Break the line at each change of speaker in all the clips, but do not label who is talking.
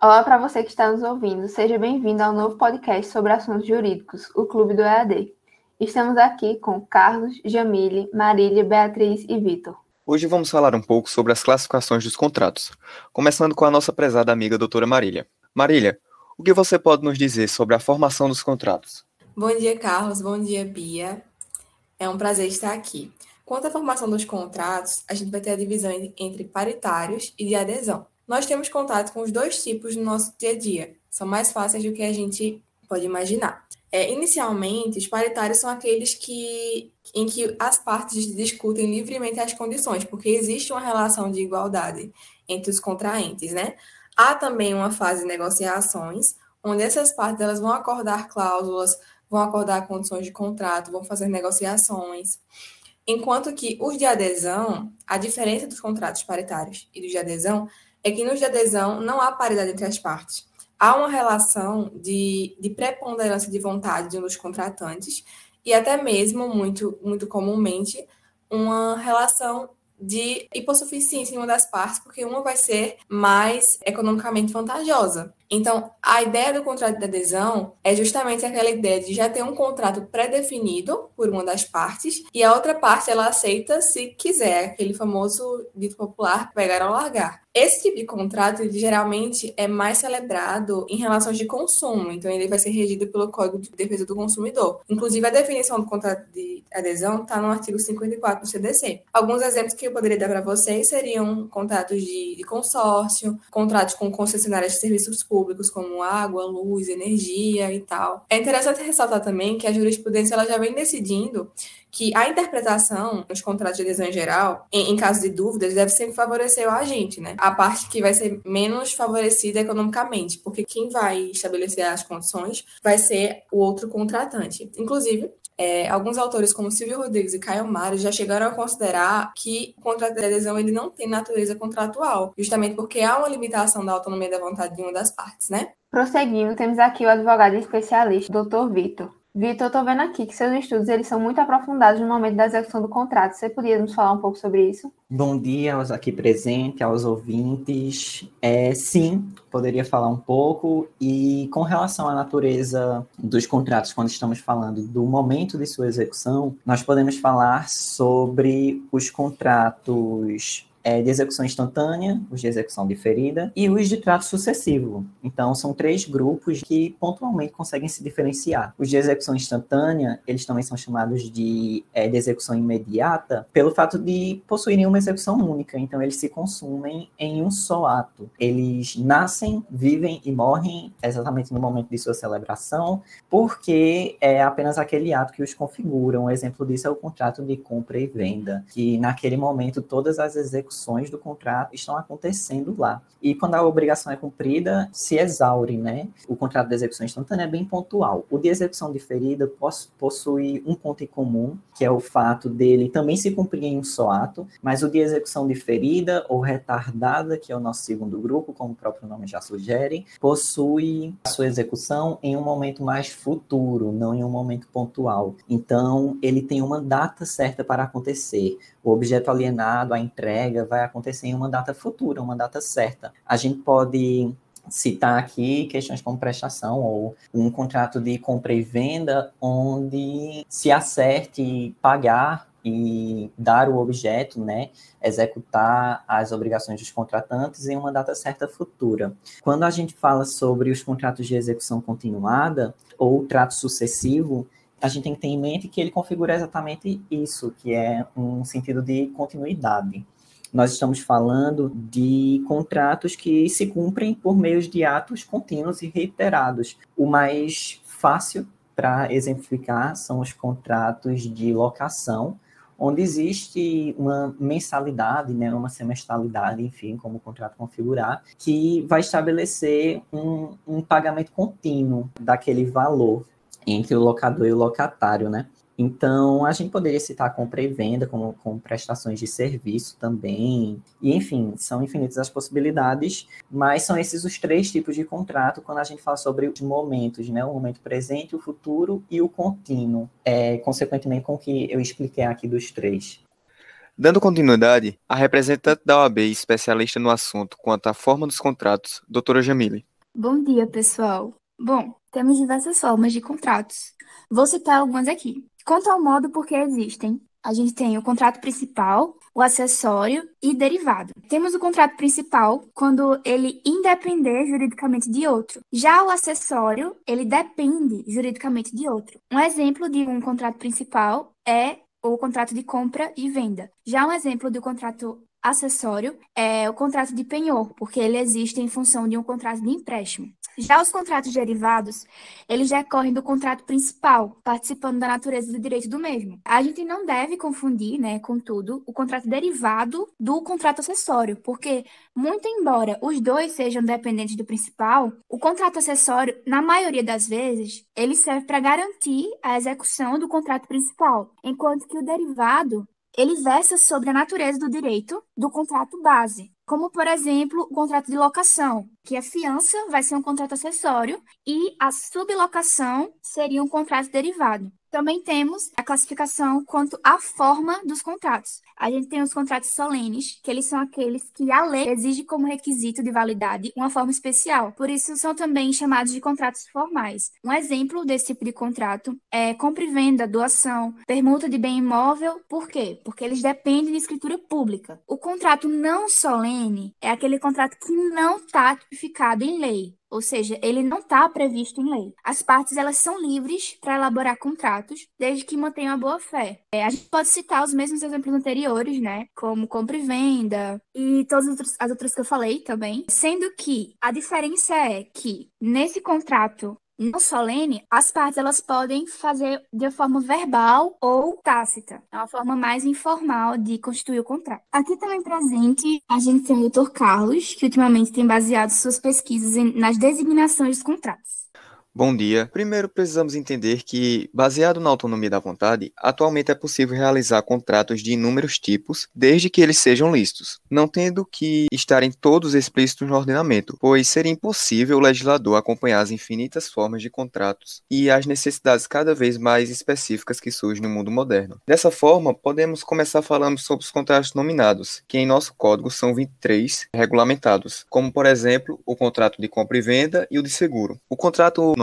Olá para você que está nos ouvindo, seja bem-vindo ao novo podcast sobre assuntos jurídicos, o Clube do EAD. Estamos aqui com Carlos, Jamile, Marília, Beatriz e Vitor.
Hoje vamos falar um pouco sobre as classificações dos contratos, começando com a nossa prezada amiga doutora Marília. Marília, o que você pode nos dizer sobre a formação dos contratos?
Bom dia, Carlos. Bom dia, Bia. É um prazer estar aqui. Quanto à formação dos contratos, a gente vai ter a divisão entre paritários e de adesão nós temos contato com os dois tipos no nosso dia a dia. São mais fáceis do que a gente pode imaginar. É, inicialmente, os paritários são aqueles que, em que as partes discutem livremente as condições, porque existe uma relação de igualdade entre os contraentes, né? Há também uma fase de negociações, onde essas partes elas vão acordar cláusulas, vão acordar condições de contrato, vão fazer negociações. Enquanto que os de adesão, a diferença dos contratos paritários e dos de adesão é que nos de adesão não há paridade entre as partes. Há uma relação de, de preponderância de vontade de um dos contratantes e até mesmo, muito, muito comumente, uma relação de hipossuficiência em uma das partes, porque uma vai ser mais economicamente vantajosa. Então, a ideia do contrato de adesão é justamente aquela ideia de já ter um contrato pré-definido por uma das partes e a outra parte ela aceita se quiser, aquele famoso dito popular pegar ou largar. Esse tipo de contrato, ele, geralmente, é mais celebrado em relações de consumo, então ele vai ser regido pelo Código de Defesa do Consumidor. Inclusive, a definição do contrato de adesão está no artigo 54 do CDC. Alguns exemplos que eu poderia dar para vocês seriam contratos de, de consórcio, contratos com concessionárias de serviços públicos, como água, luz, energia e tal. É interessante ressaltar também que a jurisprudência ela já vem decidindo que a interpretação nos contratos de adesão em geral, em, em caso de dúvidas, deve sempre favorecer o agente, né? A parte que vai ser menos favorecida economicamente, porque quem vai estabelecer as condições vai ser o outro contratante. Inclusive, é, alguns autores, como Silvio Rodrigues e Caio Mário, já chegaram a considerar que o contrato de adesão ele não tem natureza contratual, justamente porque há uma limitação da autonomia da vontade de uma das partes, né?
Prosseguindo, temos aqui o advogado especialista, Dr. Vitor. Vitor, eu tô vendo aqui que seus estudos eles são muito aprofundados no momento da execução do contrato. Você podia nos falar um pouco sobre isso?
Bom dia aos aqui presentes, aos ouvintes. É, sim, poderia falar um pouco. E com relação à natureza dos contratos, quando estamos falando do momento de sua execução, nós podemos falar sobre os contratos é, de execução instantânea, os de execução diferida e os de trato sucessivo. Então, são três grupos que pontualmente conseguem se diferenciar. Os de execução instantânea, eles também são chamados de, é, de execução imediata, pelo fato de possuírem uma execução única. Então, eles se consumem em um só ato. Eles nascem, vivem e morrem exatamente no momento de sua celebração, porque é apenas aquele ato que os configura. Um exemplo disso é o contrato de compra e venda, que naquele momento todas as execuções execuções do contrato estão acontecendo lá. E quando a obrigação é cumprida, se exaure, né? O contrato de execução instantânea é bem pontual. O de execução diferida possui um ponto em comum, que é o fato dele também se cumprir em um só ato, mas o de execução diferida ou retardada, que é o nosso segundo grupo, como o próprio nome já sugere, possui a sua execução em um momento mais futuro, não em um momento pontual. Então, ele tem uma data certa para acontecer. O objeto alienado, a entrega, vai acontecer em uma data futura, uma data certa. A gente pode citar aqui questões como prestação ou um contrato de compra e venda onde se acerte pagar e dar o objeto, né, executar as obrigações dos contratantes em uma data certa futura. Quando a gente fala sobre os contratos de execução continuada ou trato sucessivo, a gente tem que ter em mente que ele configura exatamente isso, que é um sentido de continuidade nós estamos falando de contratos que se cumprem por meio de atos contínuos e reiterados. O mais fácil para exemplificar são os contratos de locação, onde existe uma mensalidade, né, uma semestralidade, enfim, como o contrato configurar, que vai estabelecer um, um pagamento contínuo daquele valor entre o locador e o locatário, né? Então, a gente poderia citar compra e venda como, como prestações de serviço também. E, enfim, são infinitas as possibilidades, mas são esses os três tipos de contrato quando a gente fala sobre os momentos, né? O momento presente, o futuro e o contínuo. É, consequentemente, com o que eu expliquei aqui dos três.
Dando continuidade, a representante da OAB especialista no assunto quanto à forma dos contratos, doutora Jamile.
Bom dia, pessoal. Bom, temos diversas formas de contratos. Vou citar algumas aqui. Quanto ao modo por que existem, a gente tem o contrato principal, o acessório e derivado. Temos o contrato principal quando ele independer juridicamente de outro. Já o acessório, ele depende juridicamente de outro. Um exemplo de um contrato principal é o contrato de compra e venda. Já um exemplo do contrato acessório é o contrato de penhor, porque ele existe em função de um contrato de empréstimo. Já os contratos derivados, eles decorrem do contrato principal, participando da natureza do direito do mesmo. A gente não deve confundir, né, contudo, o contrato derivado do contrato acessório, porque, muito embora os dois sejam dependentes do principal, o contrato acessório, na maioria das vezes, ele serve para garantir a execução do contrato principal, enquanto que o derivado ele versa sobre a natureza do direito do contrato base, como, por exemplo, o contrato de locação, que a fiança vai ser um contrato acessório e a sublocação seria um contrato derivado. Também temos a classificação quanto à forma dos contratos. A gente tem os contratos solenes, que eles são aqueles que a lei exige como requisito de validade uma forma especial. Por isso, são também chamados de contratos formais. Um exemplo desse tipo de contrato é compra e venda, doação, permuta de bem imóvel. Por quê? Porque eles dependem de escritura pública. O contrato não solene é aquele contrato que não está tipificado em lei. Ou seja, ele não está previsto em lei. As partes elas são livres para elaborar contratos, desde que mantenham a boa fé. É, a gente pode citar os mesmos exemplos anteriores, né? Como compra e venda e todas as outras, as outras que eu falei também. Sendo que a diferença é que nesse contrato não solene, as partes elas podem fazer de forma verbal ou tácita. É uma forma mais informal de constituir o contrato. Aqui também presente, a gente tem o Dr. Carlos, que ultimamente tem baseado suas pesquisas nas designações dos contratos.
Bom dia. Primeiro, precisamos entender que, baseado na autonomia da vontade, atualmente é possível realizar contratos de inúmeros tipos, desde que eles sejam listos, não tendo que estarem todos explícitos no ordenamento, pois seria impossível o legislador acompanhar as infinitas formas de contratos e as necessidades cada vez mais específicas que surgem no mundo moderno. Dessa forma, podemos começar falando sobre os contratos nominados, que em nosso código são 23 regulamentados, como, por exemplo, o contrato de compra e venda e o de seguro. O contrato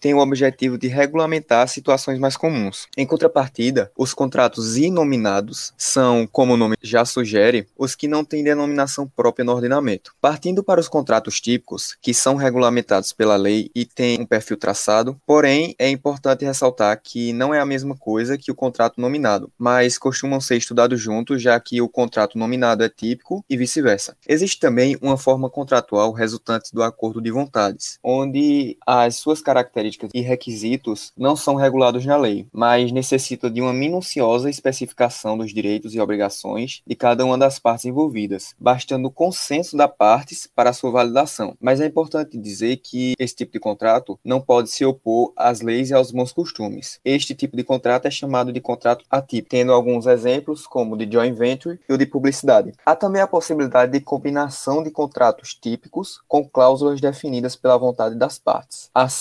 tem o objetivo de regulamentar situações mais comuns. Em contrapartida, os contratos inominados são, como o nome já sugere, os que não têm denominação própria no ordenamento. Partindo para os contratos típicos, que são regulamentados pela lei e têm um perfil traçado, porém é importante ressaltar que não é a mesma coisa que o contrato nominado, mas costumam ser estudados juntos, já que o contrato nominado é típico e vice-versa. Existe também uma forma contratual resultante do acordo de vontades, onde as suas características e requisitos não são regulados na lei, mas necessitam de uma minuciosa especificação dos direitos e obrigações de cada uma das partes envolvidas, bastando o consenso das partes para sua validação. Mas é importante dizer que esse tipo de contrato não pode se opor às leis e aos bons costumes. Este tipo de contrato é chamado de contrato atípico, tendo alguns exemplos como o de joint venture e o de publicidade. Há também a possibilidade de combinação de contratos típicos com cláusulas definidas pela vontade das partes. Assim,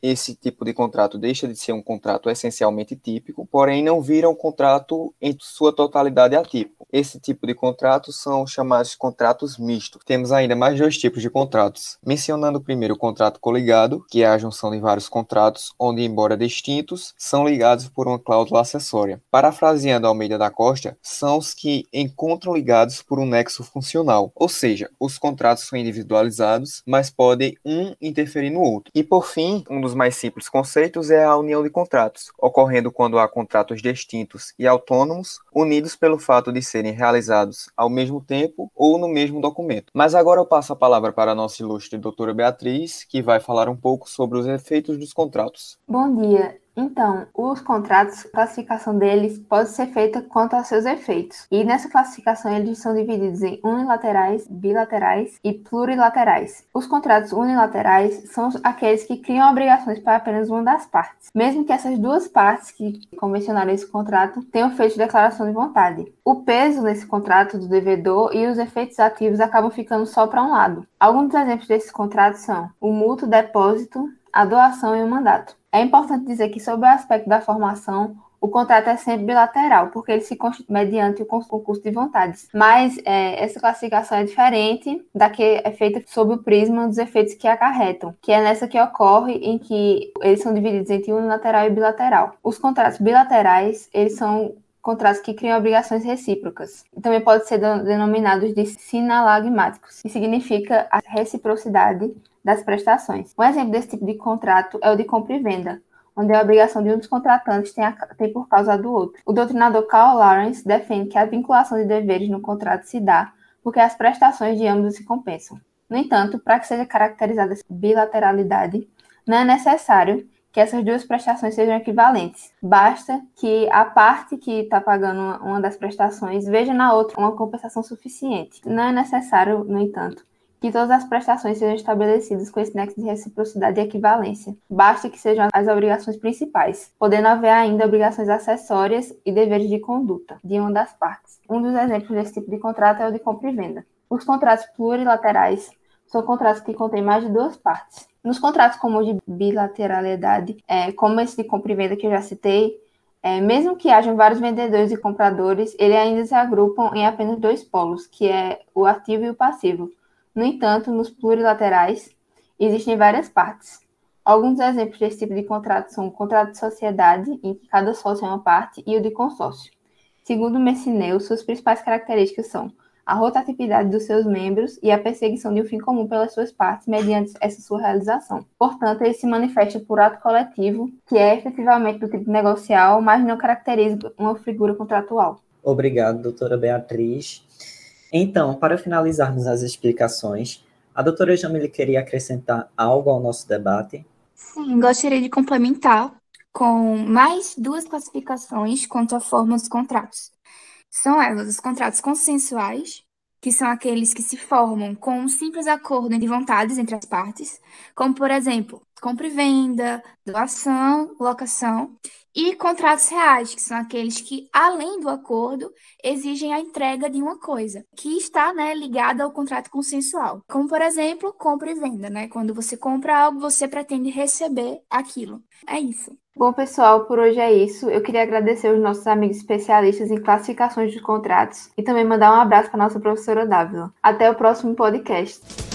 esse tipo de contrato deixa de ser um contrato essencialmente típico, porém não vira um contrato em sua totalidade atípico. Esse tipo de contrato são chamados contratos mistos. Temos ainda mais dois tipos de contratos. Mencionando primeiro o contrato coligado, que é a junção de vários contratos, onde, embora distintos, são ligados por uma cláusula acessória. Parafraseando Almeida da Costa, são os que encontram ligados por um nexo funcional, ou seja, os contratos são individualizados, mas podem um interferir no outro. E por fim, um dos mais simples conceitos é a união de contratos, ocorrendo quando há contratos distintos e autônomos, unidos pelo fato de serem realizados ao mesmo tempo ou no mesmo documento. Mas agora eu passo a palavra para a nossa ilustre doutora Beatriz, que vai falar um pouco sobre os efeitos dos contratos.
Bom dia. Então, os contratos, a classificação deles pode ser feita quanto aos seus efeitos. E nessa classificação eles são divididos em unilaterais, bilaterais e plurilaterais. Os contratos unilaterais são aqueles que criam obrigações para apenas uma das partes, mesmo que essas duas partes que convencionaram esse contrato tenham feito declaração de vontade. O peso nesse contrato do devedor e os efeitos ativos acabam ficando só para um lado. Alguns exemplos desses contratos são o mútuo depósito, a doação e o mandato. É importante dizer que, sob o aspecto da formação, o contrato é sempre bilateral, porque ele se constitui mediante o concurso de vontades. Mas é, essa classificação é diferente da que é feita sob o prisma dos efeitos que acarretam, que é nessa que ocorre em que eles são divididos entre unilateral e bilateral. Os contratos bilaterais, eles são contratos que criam obrigações recíprocas. Também pode ser denominados de sinalagmáticos, que significa a reciprocidade das prestações. Um exemplo desse tipo de contrato é o de compra e venda, onde a obrigação de um dos contratantes tem, a, tem por causa do outro. O doutrinador Carl Lawrence defende que a vinculação de deveres no contrato se dá porque as prestações de ambos se compensam. No entanto, para que seja caracterizada essa bilateralidade, não é necessário que essas duas prestações sejam equivalentes. Basta que a parte que está pagando uma, das prestações veja na outra uma compensação suficiente. Não é necessário, no entanto, que todas as prestações sejam estabelecidas com esse nexo de reciprocidade e equivalência. Basta que sejam as obrigações principais, podendo haver ainda obrigações acessórias e deveres de conduta de uma das partes. Um dos exemplos desse tipo de contrato é o de compra e venda. Os contratos plurilaterais são contratos que contêm mais de duas partes. Nos contratos comuns de bilateralidade, é, como esse de compra e venda que eu já citei, é, mesmo que hajam vários vendedores e compradores, eles ainda se agrupam em apenas dois polos, que é o ativo e o passivo, no entanto, nos plurilaterais, existem várias partes. Alguns exemplos desse tipo de contrato são o contrato de sociedade, em que cada sócio é uma parte, e o de consórcio. Segundo Messineu, suas principais características são a rotatividade dos seus membros e a perseguição de um fim comum pelas suas partes mediante essa sua realização. Portanto, ele se manifesta por ato coletivo, que é efetivamente do tipo negocial, mas não caracteriza uma figura contratual.
Obrigado, doutora Beatriz. Então, para finalizarmos as explicações, a doutora Jamile queria acrescentar algo ao nosso debate?
Sim, gostaria de complementar com mais duas classificações quanto à forma dos contratos. São elas os contratos consensuais, que são aqueles que se formam com um simples acordo de vontades entre as partes, como, por exemplo, compra e venda, doação, locação, e contratos reais, que são aqueles que, além do acordo, exigem a entrega de uma coisa, que está né, ligada ao contrato consensual. Como, por exemplo, compra e venda, né? Quando você compra algo, você pretende receber aquilo. É isso.
Bom, pessoal, por hoje é isso. Eu queria agradecer aos nossos amigos especialistas em classificações de contratos e também mandar um abraço para nossa professora Dávila. Até o próximo podcast.